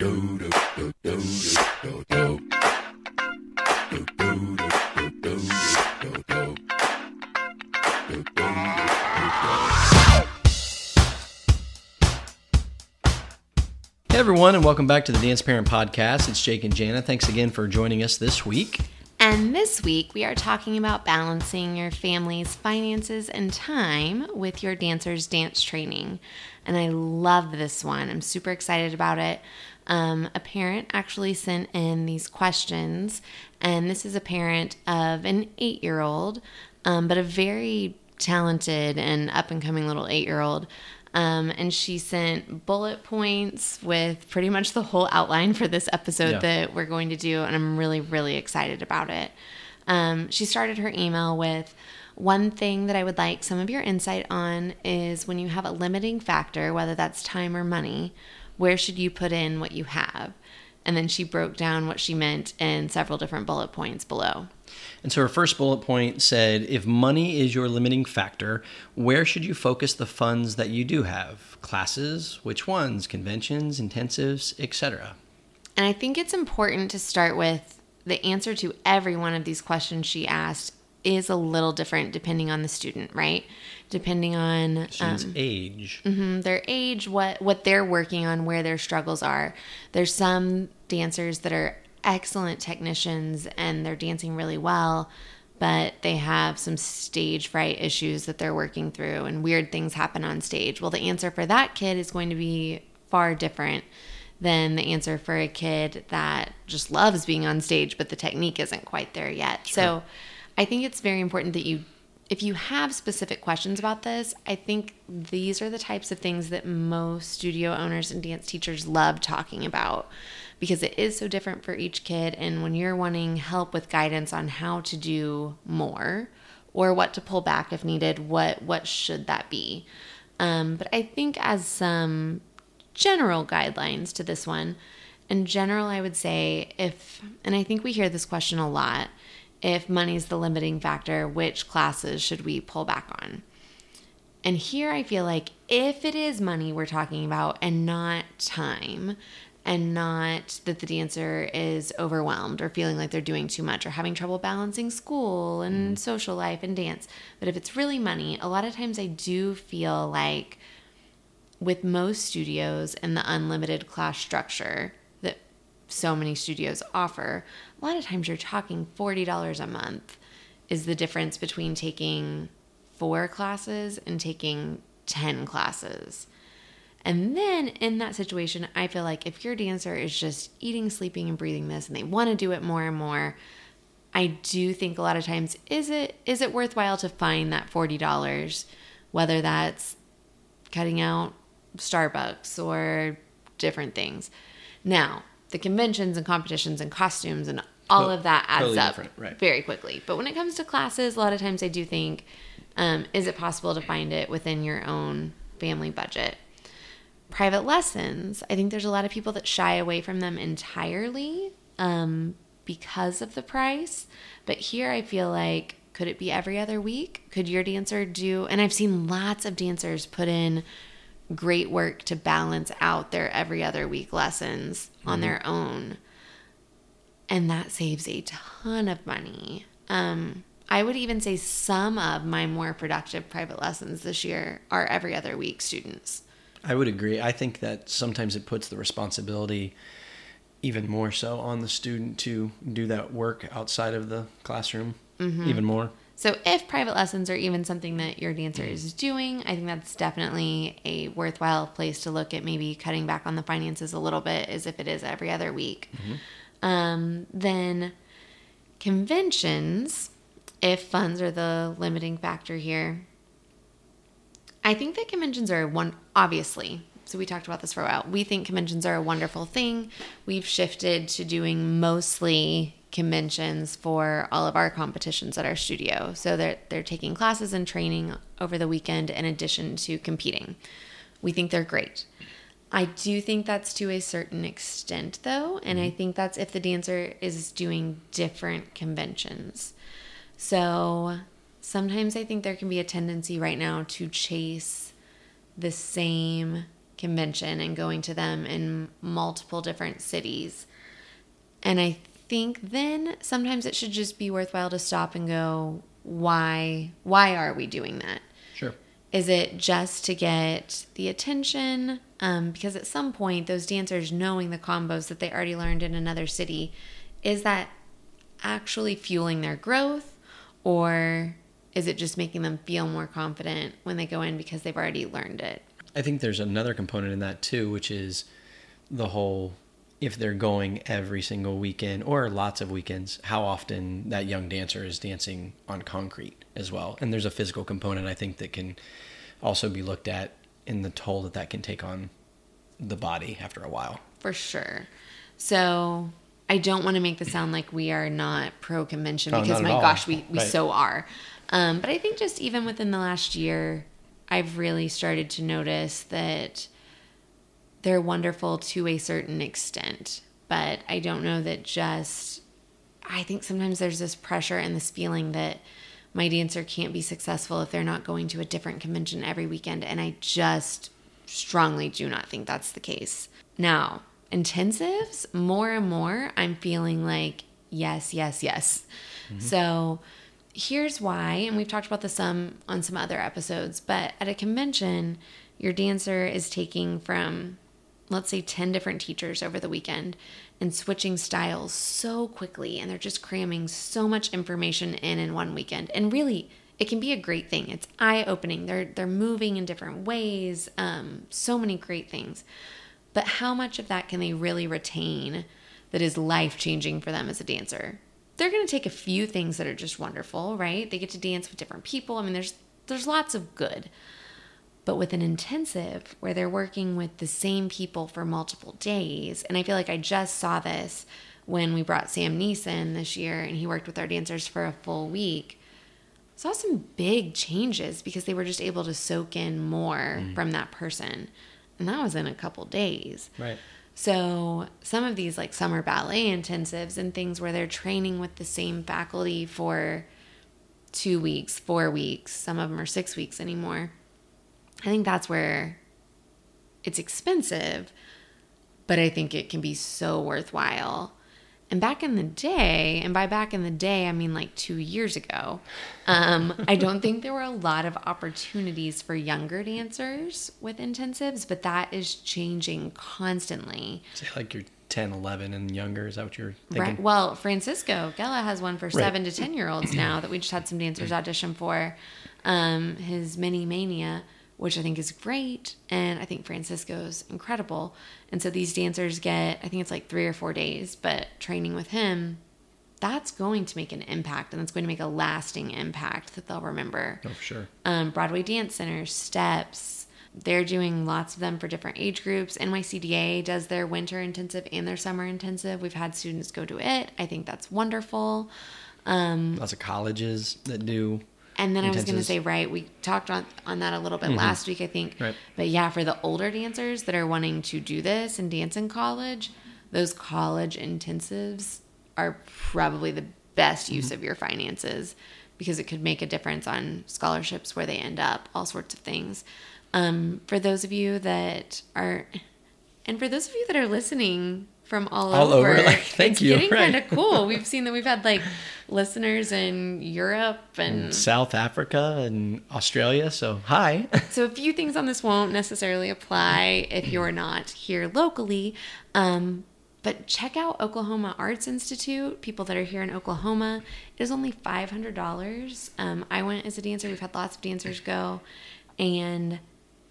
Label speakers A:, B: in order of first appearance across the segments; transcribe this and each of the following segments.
A: Hey everyone, and welcome back to the Dance Parent Podcast. It's Jake and Jana. Thanks again for joining us this week.
B: And this week, we are talking about balancing your family's finances and time with your dancer's dance training. And I love this one. I'm super excited about it. Um, a parent actually sent in these questions, and this is a parent of an eight year old, um, but a very talented and up and coming little eight year old. Um, and she sent bullet points with pretty much the whole outline for this episode
A: Yeah.
B: that we're going to do, and I'm really, really excited about it. Um, she started her email with one thing that I would like some of your insight on is when you have a limiting factor, whether that's time or money, where should you put in what you have? And then she broke down what she meant in several different bullet points below.
A: And so her first bullet point said if money is your limiting factor, where should you focus the funds that you do have? Classes, which ones? Conventions, intensives, etc.
B: And I think it's important to start with the answer to every one of these questions she asked is a little different depending on the student, right? Depending on
A: Students'
B: um,
A: age.
B: mhm, their age, what what they're working on, where their struggles are. There's some dancers that are excellent technicians and they're dancing really well, but they have some stage fright issues that they're working through and weird things happen on stage. Well, the answer for that kid is going to be far different than the answer for a kid that just loves being on stage, but the technique isn't quite there yet. So I think it's very important that you, if you have specific questions about this, I think these are the types of things that most studio owners and dance teachers love talking about because it is so different for each kid. And when you're wanting help with guidance on how to do more or what to pull back if needed, what what should that be? Um, but I think as some general guidelines to this one. In general, I would say if, and I think we hear this question a lot if money's the limiting factor, which classes should we pull back on? And here I feel like if it is money we're talking about and not time, and not that the dancer is overwhelmed or feeling like they're doing too much or having trouble balancing school and mm-hmm. social life and dance, but if it's really money, a lot of times I do feel like with most studios and the unlimited class structure so many studios offer, a lot of times you're talking $40 a month is the difference between taking four classes and taking 10 classes. And then in that situation, I feel like if your dancer is just eating, sleeping, and breathing this and they want to do it more and more, I do think a lot of times is it is it worthwhile to find that forty dollars, whether that's cutting out Starbucks or different things. Now, the conventions and competitions and costumes and all of that adds
A: totally
B: up
A: right.
B: very quickly. But when it comes to classes, a lot of times I do think, um, is it possible to find it within your own family budget? Private lessons, I think there's a lot of people that shy away from them entirely um, because of the price. But here I feel like, could it be every other week? Could your dancer do, and I've seen lots of dancers put in great work to balance out their every other week lessons on their own and that saves a ton of money. Um, I would even say some of my more productive private lessons this year are every other week students.
A: I would agree. I think that sometimes it puts the responsibility even more so on the student to do that work outside of the classroom even more.
B: So if private lessons are even something that your dancer is doing, I think that's definitely a worthwhile place to look at maybe cutting back on the finances a little bit as if it is every other week. Um, then conventions, if funds are the limiting factor here, I think that conventions are one obviously. So we talked about this for a while. We think conventions are a wonderful thing. We've shifted to doing mostly conventions for all of our competitions at our studio. So they're they're taking classes and training over the weekend in addition to competing. We think they're great. I do think that's to a certain extent though, and I mm-hmm. think that's if the dancer is doing different conventions. So sometimes I think there can be a tendency right now to chase the same convention and going to them in multiple different cities. And I think then sometimes it should just be worthwhile to stop and go, why why are we doing that?
A: Sure.
B: Is it just to get the attention? Um, because at some point, those dancers knowing the combos that they already learned in another city, is that actually fueling their growth? Or is it just making them feel more confident when they go in because they've already learned it?
A: I think there's another component in that too, which is the whole if they're going every single weekend or lots of weekends, how often that young dancer is dancing on concrete as well. And there's a physical component I think that can also be looked at in the toll that that can take on the body after a while.
B: For sure. So I don't want to make this sound like we are not pro convention
A: Oh,
B: because
A: at
B: my
A: all.
B: gosh, we, we
A: Right.
B: so are. Um, but I think just even within the last year, I've really started to notice that they're wonderful to a certain extent. But I don't know that just, I think sometimes there's this pressure and this feeling that my dancer can't be successful if they're not going to a different convention every weekend. And I just strongly do not think that's the case. Now, intensives, more and more, I'm feeling like yes, yes, yes. Mm-hmm. So here's why, and we've talked about this some on some other episodes, but at a convention, your dancer is taking from let's say 10 different teachers over the weekend and switching styles so quickly and they're just cramming so much information in in one weekend. And really it can be a great thing. It's eye-opening. They're they're moving in different ways um, so many great things. But how much of that can they really retain that is life-changing for them as a dancer? They're going to take a few things that are just wonderful right? They get to dance with different people. I mean there's there's lots of good but with an intensive where they're working with the same people for multiple days, and I feel like I just saw this when we brought Sam Neeson this year and he worked with our dancers for a full week. Saw some big changes because they were just able to soak in more mm-hmm. from that person. And that was in a couple days.
A: Right.
B: So, some of these like summer ballet intensives and things where they're training with the same faculty for two weeks, four weeks, some of them are six weeks anymore. I think that's where it's expensive, but I think it can be so worthwhile. And back in the day, and by back in the day, I mean like two years ago, um, I don't think there were a lot of opportunities for younger dancers with intensives, but that is changing constantly.
A: Like you're 10, 11 and younger. Is that what you're thinking?
B: Right. Well, Francisco Gella has one for seven to ten year olds now that we just had some dancers audition for. Um, his mini mania, which I think is great, and I think Francisco's incredible. And so these dancers get, I think it's like three or four days, but training with him, that's going to make an impact, and that's going to make a lasting impact that they'll remember
A: Oh, for sure.
B: um, Broadway Dance Center, Steps. They're doing lots of them for different age groups. NYCDA does their winter intensive and their summer intensive. We've had students go to it. I think that's wonderful. Um,
A: Lots of colleges that do.
B: And then I was going to say, right, we talked on, on that a little bit last week, I think.
A: Right.
B: But yeah, for the older dancers that are wanting to do this and dance in college, those college intensives are probably the best use of your finances because it could make a difference on scholarships where they end up, all sorts of things. Um, for those of you that are, and for those of you that are listening from all,
A: All over,
B: over,
A: like, thank
B: it's
A: you,
B: getting
A: right.
B: kind of cool. We've seen that we've had like listeners in Europe and
A: South Africa and Australia. So, hi.
B: so a few things on this won't necessarily apply if you're not here locally. Um, but check out Oklahoma Arts Institute. People that are here in Oklahoma, it is only five hundred dollars. Um, I went as a dancer. We've had lots of dancers go, and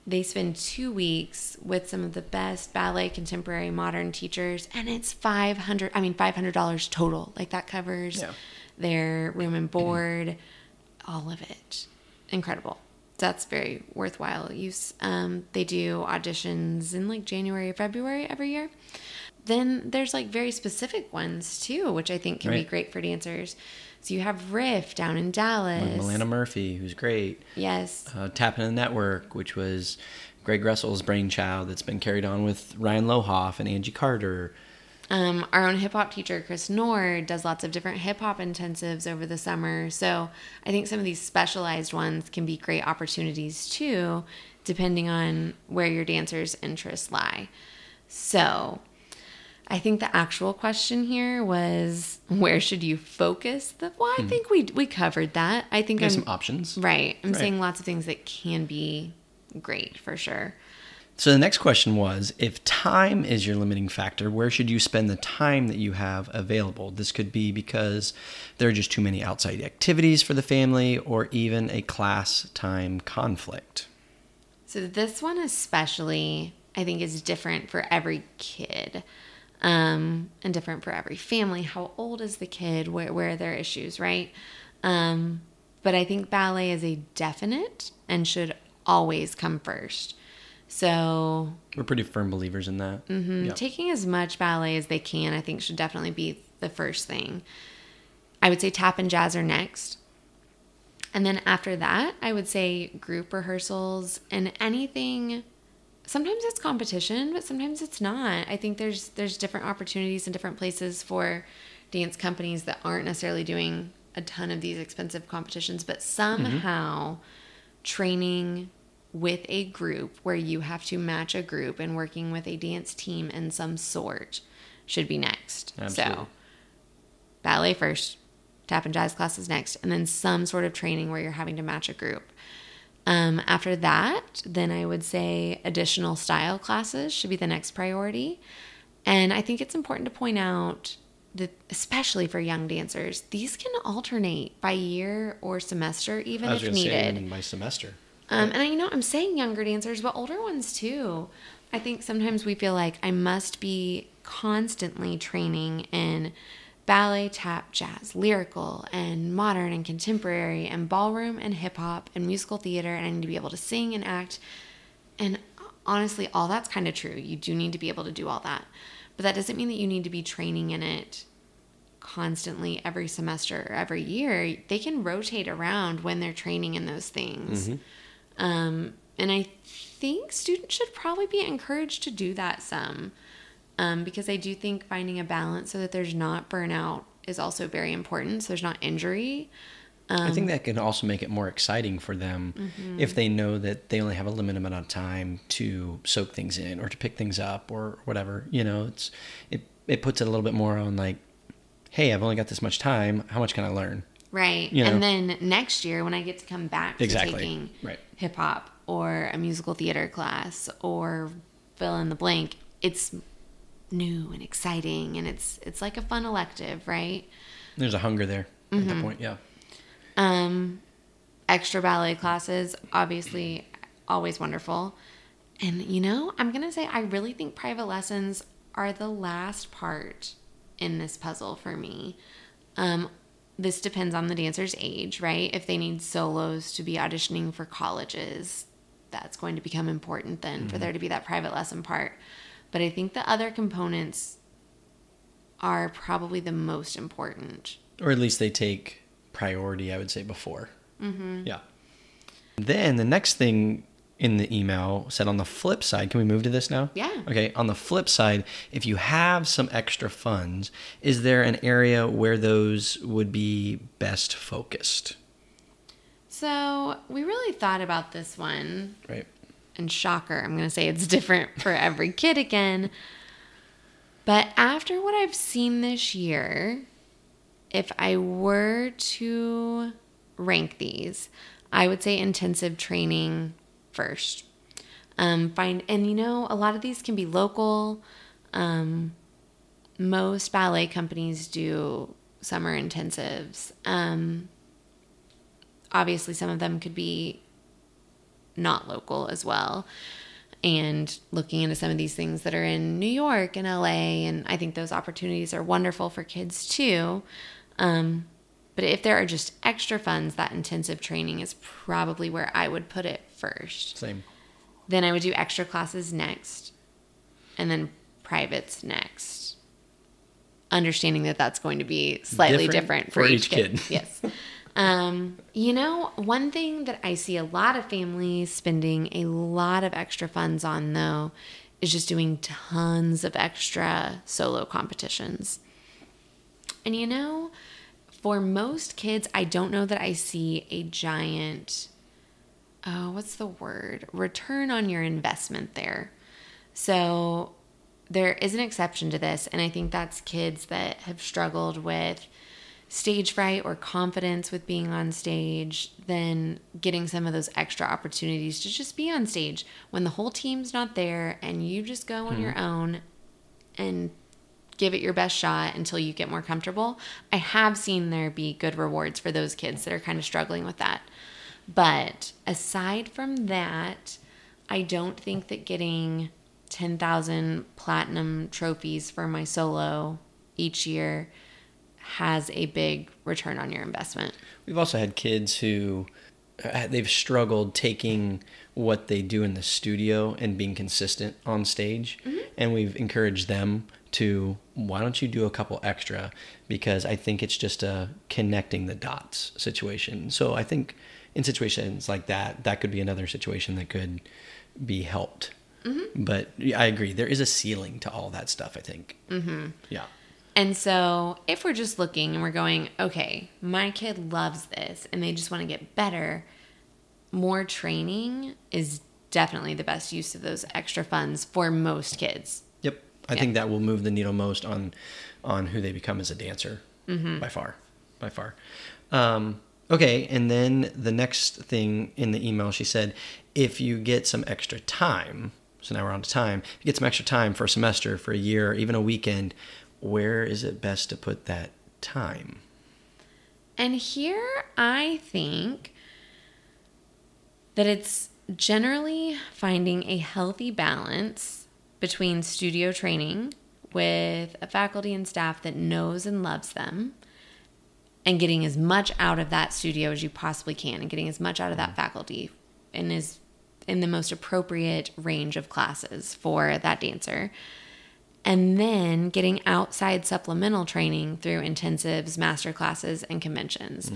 B: they spend two weeks with some of the best ballet, contemporary, modern teachers, and it's five hundred. I mean, five hundred dollars total. Like that covers
A: Yeah.
B: their room and board, all of it. Incredible. That's very worthwhile use. Um, they do auditions in like January or February every year. Then there's like very specific ones too, which I think can be great for dancers. So you have Riff down in Dallas.
A: With Milana Murphy, who's great.
B: Yes.
A: Uh, Tapping the Network, which was Gregg Russell's brainchild that's been carried on with Ryan Lohoff and Angie Carter.
B: Um, our own hip hop teacher, Chris Nord, does lots of different hip hop intensives over the summer. So I think some of these specialized ones can be great opportunities too depending on where your dancer's interests lie. So, I think the actual question here was where should you focus? The, well, I hmm. think we we covered that. I think
A: There's some options.
B: right. I'm
A: Right.
B: saying lots of things that can be great for sure.
A: So the next question was if time is your limiting factor, where should you spend the time that you have available? This could be because there are just too many outside activities for the family or even a class time conflict.
B: So this one especially, I think, is different for every kid, um, and different for every family. How old is the kid? Where where are their issues, right? Um, but I think ballet is a definite and should always come first. So
A: We're pretty firm believers in that. Mm-hmm.
B: Taking as much ballet as they can, I think, should definitely be the first thing. I would say tap and jazz are next. And then after that, I would say group rehearsals and anything. Sometimes it's competition, but sometimes it's not. I think there's there's different opportunities in different places for dance companies that aren't necessarily doing a ton of these expensive competitions, but mm-hmm. somehow training with a group where you have to match a group and working with a dance team in some sort should be next.
A: Absolutely.
B: So ballet first, tap and jazz classes next, and then some sort of training where you're having to match a group. Um, after that, then I would say additional style classes should be the next priority. And I think it's important to point out that, especially for young dancers, these can alternate by year or semester, even if
A: say
B: needed.
A: in my semester.
B: Um, and I, you know, I'm saying younger dancers, but older ones too. I think sometimes we feel like I must be constantly training in ballet, tap, jazz, lyrical, and modern and contemporary, and ballroom and hip hop and musical theater, and I need to be able to sing and act. And honestly, all that's kind of true. You do need to be able to do all that. But that doesn't mean that you need to be training in it constantly every semester or every year. They can rotate around when they're training in those things. Um, and I think students should probably be encouraged to do that some um, because I do think finding a balance so that there's not burnout is also very important. So there's not injury.
A: I think that can also make it more exciting for them
B: Mm-hmm.
A: if they know that they only have a limited amount of time to soak things in or to pick things up or whatever. You know, it's it it puts it a little bit more on like, hey, I've only got this much time. How much can I learn?
B: Right.
A: You know.
B: And then next year, when I get to come back to
A: Exactly.
B: taking
A: Right.
B: hip hop or a musical theater class or fill in the blank, it's new and exciting and it's it's like a fun elective, right?
A: There's a hunger there at that point. Yeah.
B: Um, extra ballet classes, obviously, always wonderful. And you know, I'm gonna say I really think private lessons are the last part in this puzzle for me. Um, this depends on the dancer's age, right? If they need solos to be auditioning for colleges, that's going to become important then for there to be that private lesson part. But I think the other components are probably the most important.
A: Or at least they take priority, I would say, before. Mm-hmm. Yeah. Then the next thing in the email said on the flip side, can we move to this now?
B: Yeah.
A: Okay. On the flip side, if you have some extra funds, is there an area where those would be best focused?
B: So we really thought about this one,
A: Right.
B: And shocker, I'm going to say it's different for every kid again. But after what I've seen this year, if I were to rank these, I would say intensive training first. Um, find and you know a lot of these can be local. Um, most ballet companies do summer intensives. Um, obviously, some of them could be not local as well. And looking into some of these things that are in New York and LA, and I think those opportunities are wonderful for kids too. Um, but if there are just extra funds, that intensive training is probably where I would put it first.
A: Same.
B: Then I would do extra classes next, and then privates next. Understanding that that's going to be slightly
A: Different
B: different, for,
A: for
B: each,
A: each
B: kid.
A: kid.
B: yes. Um, you know, one thing that I see a lot of families spending a lot of extra funds on, though, is just doing tons of extra solo competitions. And you know, for most kids, I don't know that I see a giant oh, what's the word? Return on your investment there. So there is an exception to this, and I think that's kids that have struggled with stage fright or confidence with being on stage, then getting some of those extra opportunities to just be on stage when the whole team's not there and you just go on your hmm. own and give it your best shot until you get more comfortable. I have seen there be good rewards for those kids that are kind of struggling with that. But aside from that, I don't think that getting 10,000 platinum trophies for my solo each year has a big return on your investment.
A: We've also had kids who uh, they've struggled taking what they do in the studio and being consistent on stage, and we've encouraged them to why don't you do a couple extra because I think it's just a connecting the dots situation. So I think in situations like that, that could be another situation that could be helped. But I agree. There is a ceiling to all that stuff. I think. Mm-hmm. Yeah.
B: And so, if we're just looking and we're going, okay, my kid loves this and they just want to get better, more training is definitely the best use of those extra funds for most kids.
A: Yep. I
B: Yeah.
A: think that will move the needle most on on who they become as a dancer
B: Mm-hmm.
A: by far, by far. Um, okay, and then the next thing in the email, she said, if you get some extra time, so now we're on to time. If you get some extra time for a semester, for a year, even a weekend, where is it best to put that time?
B: And here I think that it's generally finding a healthy balance between studio training with a faculty and staff that knows and loves them and getting as much out of that studio as you possibly can and getting as much out of that faculty and is in the most appropriate range of classes for that dancer and then getting outside supplemental training through intensives, master classes, and conventions.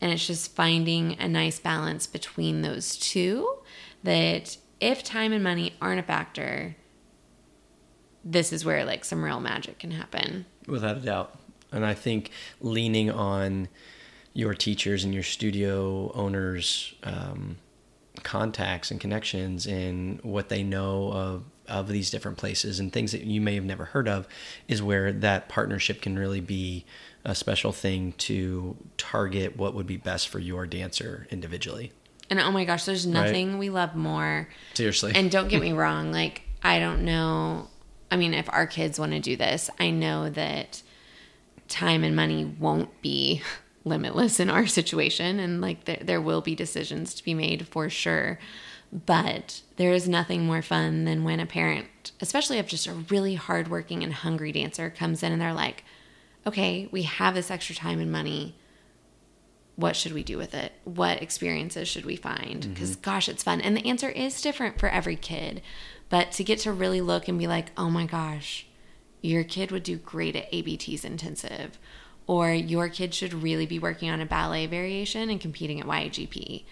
B: And it's just finding a nice balance between those two that if time and money aren't a factor, this is where like some real magic can happen.
A: Without a doubt. And I think leaning on your teachers and your studio owners' um, contacts and connections and what they know of, of these different places and things that you may have never heard of is where that partnership can really be a special thing to target what would be best for your dancer individually.
B: And oh my gosh, there's nothing we love more
A: Seriously.
B: And don't get me wrong, like I don't know. I mean, if our kids want to do this, I know that time and money won't be limitless in our situation, and like there, there will be decisions to be made for sure. But there is nothing more fun than when a parent, especially of just a really hardworking and hungry dancer, comes in and they're like, "Okay, we have this extra time and money what should we do with it? What experiences should we find? Mm-hmm. Because gosh, it's fun. And the answer is different for every kid. But to get to really look and be like, oh my gosh, your kid would do great at ABT's intensive. Or your kid should really be working on a ballet variation and competing at YGP.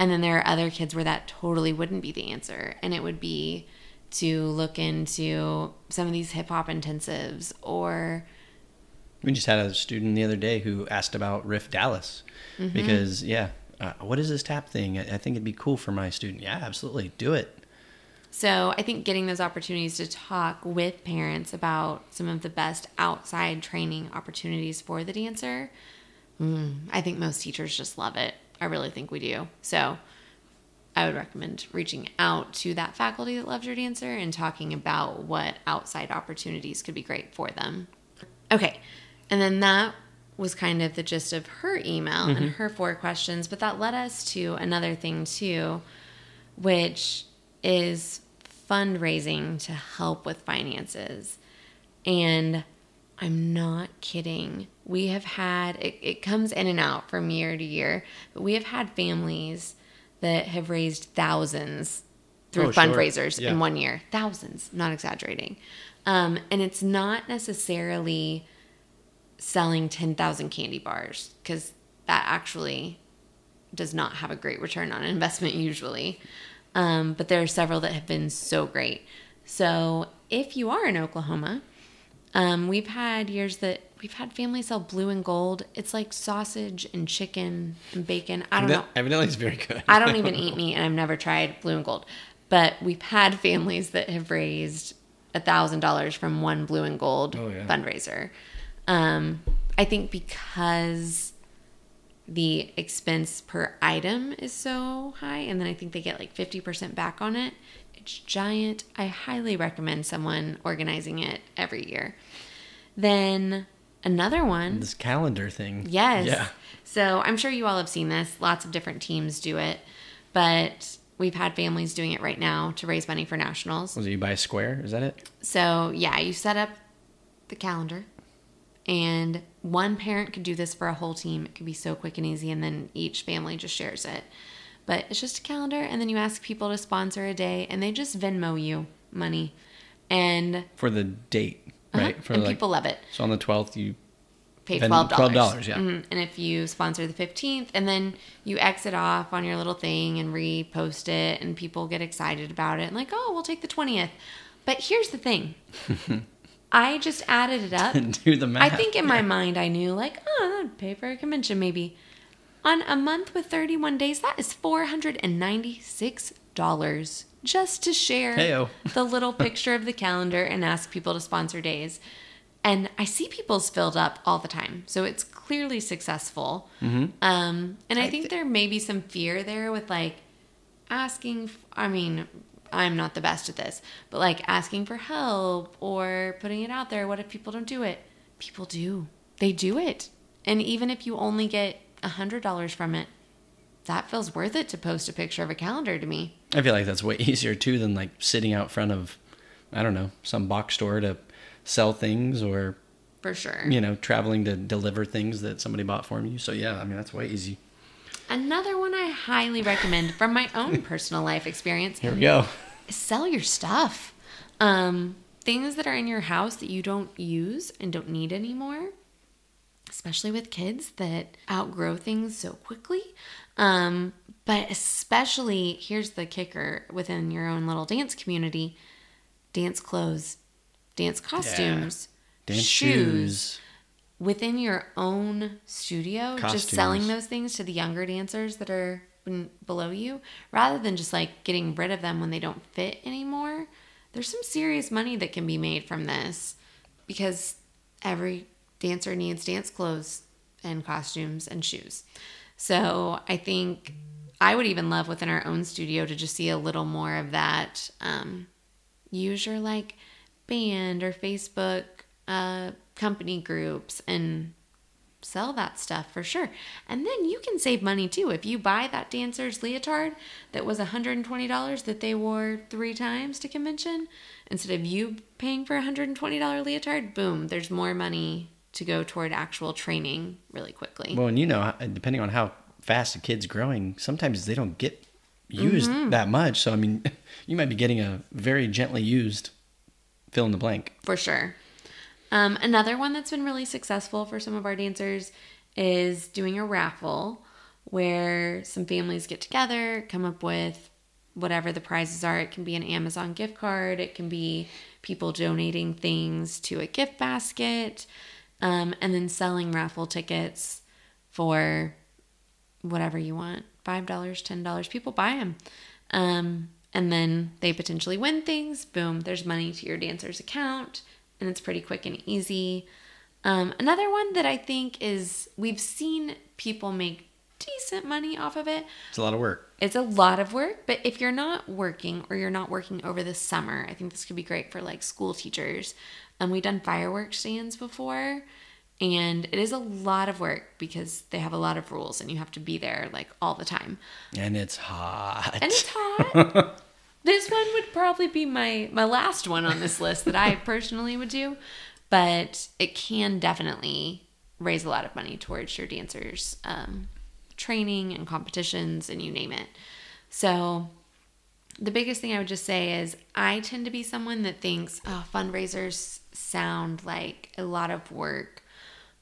B: And then there are other kids where that totally wouldn't be the answer. And it would be to look into some of these hip hop intensives or
A: We just had a student the other day who asked about Riff Dallas
B: Mm-hmm.
A: because, yeah, uh, what is this tap thing? I, I think it'd be cool for my student. Yeah, absolutely. Do it.
B: So I think getting those opportunities to talk with parents about some of the best outside training opportunities for the dancer, mm, I think most teachers just love it. I really think we do. So I would recommend reaching out to that faculty that loves your dancer and talking about what outside opportunities could be great for them. Okay. And then that was kind of the gist of her email and mm-hmm. her four questions, but that led us to another thing too, which is fundraising to help with finances. And I'm not kidding. We have had, it, it comes in and out from year to year, but we have had families that have raised thousands through
A: Oh, sure.
B: fundraisers
A: Yeah.
B: in one year. Thousands, not exaggerating. Um, and it's not necessarily selling 10,000 candy bars because that actually does not have a great return on investment usually. Um, but there are several that have been so great. So if you are in Oklahoma Um, we've had years that we've had families sell blue and gold. It's like sausage and chicken and bacon. I don't know.
A: Evidently, it's very good.
B: I don't even eat meat, and I've never tried blue and gold. But we've had families that have raised a thousand dollars from one blue and gold
A: Oh, yeah.
B: fundraiser. Um, I think because the expense per item is so high, and then I think they get like fifty percent back on it. It's giant. I highly recommend someone organizing it every year. Then another one
A: this calendar thing.
B: Yes.
A: Yeah.
B: So I'm sure you all have seen this. Lots of different teams do it, but we've had families doing it right now to raise money for nationals.
A: Was it you buy a square? Is that it?
B: So yeah, you set up the calendar, and one parent could do this for a whole team. It could be so quick and easy, and then each family just shares it. But it's just a calendar, and then you ask people to sponsor a day, and they just Venmo you money, and
A: For the date, right?
B: uh-huh,
A: For
B: and
A: like,
B: people love it.
A: so on the 12th, you
B: pay twelve dollars.
A: $12, yeah.
B: And if you sponsor the fifteenth, and then you exit off on your little thing and repost it, and people get excited about it, and like, oh, we'll take the twentieth. But here's the thing, I just added it up.
A: do the math.
B: I think in my mind I knew like, oh, that'd pay for a convention maybe. On a month with 31 days, that is $496 just to share
A: Heyo.
B: the little picture of the calendar and ask people to sponsor days. And I see people's filled up all the time. So it's clearly successful. Um, and I,
A: I
B: think
A: thi-
B: there may be some fear there with like asking, f- I mean, I'm not the best at this, but like asking for help or putting it out there. What if people don't do it? People do. They do it. And even if you only get $100 from it, that feels worth it to post a picture of a calendar to me.
A: I feel like that's way easier too than like sitting out front of, I don't know, some box store to sell things or
B: For sure.
A: you know traveling to deliver things that somebody bought for you. So yeah, I mean that's way easy.
B: Another one I highly recommend from my own personal life experience
A: Here we go.
B: sell your stuff. Um, things that are in your house that you don't use and don't need anymore, especially with kids that outgrow things so quickly. Um, but especially, here's the kicker within your own little dance community dance clothes, dance costumes,
A: Dance shoes.
B: within your own studio, just selling those things to the younger dancers that are below you, rather than just like getting rid of them when they don't fit anymore. There's some serious money that can be made from this because every dancer needs dance clothes and costumes and shoes. So I think I would even love within our own studio to just see a little more of that. Um, use your like band or Facebook uh, company groups and sell that stuff for sure. And then you can save money too. If you buy that dancer's leotard that was $120 that they wore three times to convention, instead of you paying for a $120 leotard, boom, there's more money to go toward actual training really quickly.
A: Well, and you know, depending on how fast a kid's growing, sometimes they don't get used that much. So I mean, you might be getting a very gently used fill in the blank.
B: For sure. Um, another one that's been really successful for some of our dancers is doing a raffle where some families get together, come up with whatever the prizes are. It can be an Amazon gift card, it can be people donating things to a gift basket, um, and then selling raffle tickets for whatever you want $5, $10. People buy them. Um, and then they potentially win things. Boom, there's money to your dancer's account, and it's pretty quick and easy. Um, another one that I think is we've seen people make decent money off of it.
A: It's a lot of work.
B: It's a lot of work, but if you're not working or you're not working over the summer, I think this could be great for like school teachers. Um, we've done fireworks stands before, and it is a lot of work because they have a lot of rules and you have to be there like all the time.
A: And it's hot.
B: And it's hot. this one would probably be my my last one on this list that I personally would do, but it can definitely raise a lot of money towards your dancers' um, training and competitions and you name it. So the biggest thing I would just say is I tend to be someone that thinks oh, fundraisers sound like a lot of work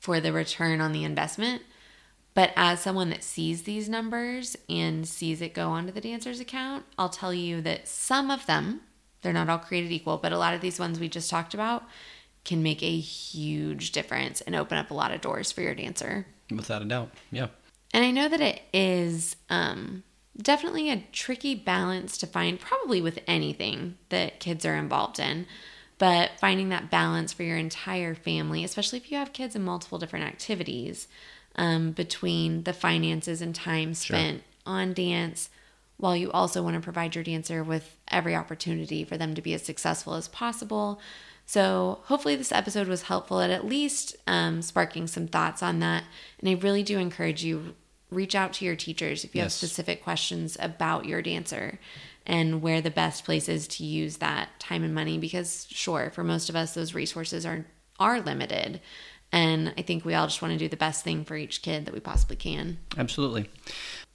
B: for the return on the investment. But as someone that sees these numbers and sees it go onto the dancer's account, I'll tell you that some of them, they're not all created equal, but a lot of these ones we just talked about can make a huge difference and open up a lot of doors for your dancer.
A: Without a doubt. Yeah.
B: And I know that it is um, definitely a tricky balance to find, probably with anything that kids are involved in. But finding that balance for your entire family, especially if you have kids in multiple different activities, um, between the finances and time spent sure. on dance, while you also want to provide your dancer with every opportunity for them to be as successful as possible. So, hopefully, this episode was helpful at at least um, sparking some thoughts on that. And I really do encourage you reach out to your teachers if you yes. have specific questions about your dancer and where the best place is to use that time and money because sure for most of us those resources are are limited and i think we all just want to do the best thing for each kid that we possibly can
A: absolutely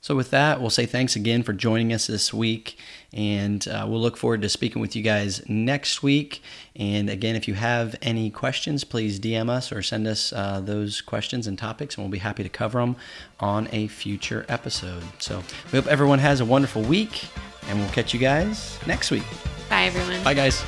A: so, with that, we'll say thanks again for joining us this week, and uh, we'll look forward to speaking with you guys next week. And again, if you have any questions, please DM us or send us uh, those questions and topics, and we'll be happy to cover them on a future episode. So, we hope everyone has a wonderful week, and we'll catch you guys next week.
B: Bye, everyone.
A: Bye, guys.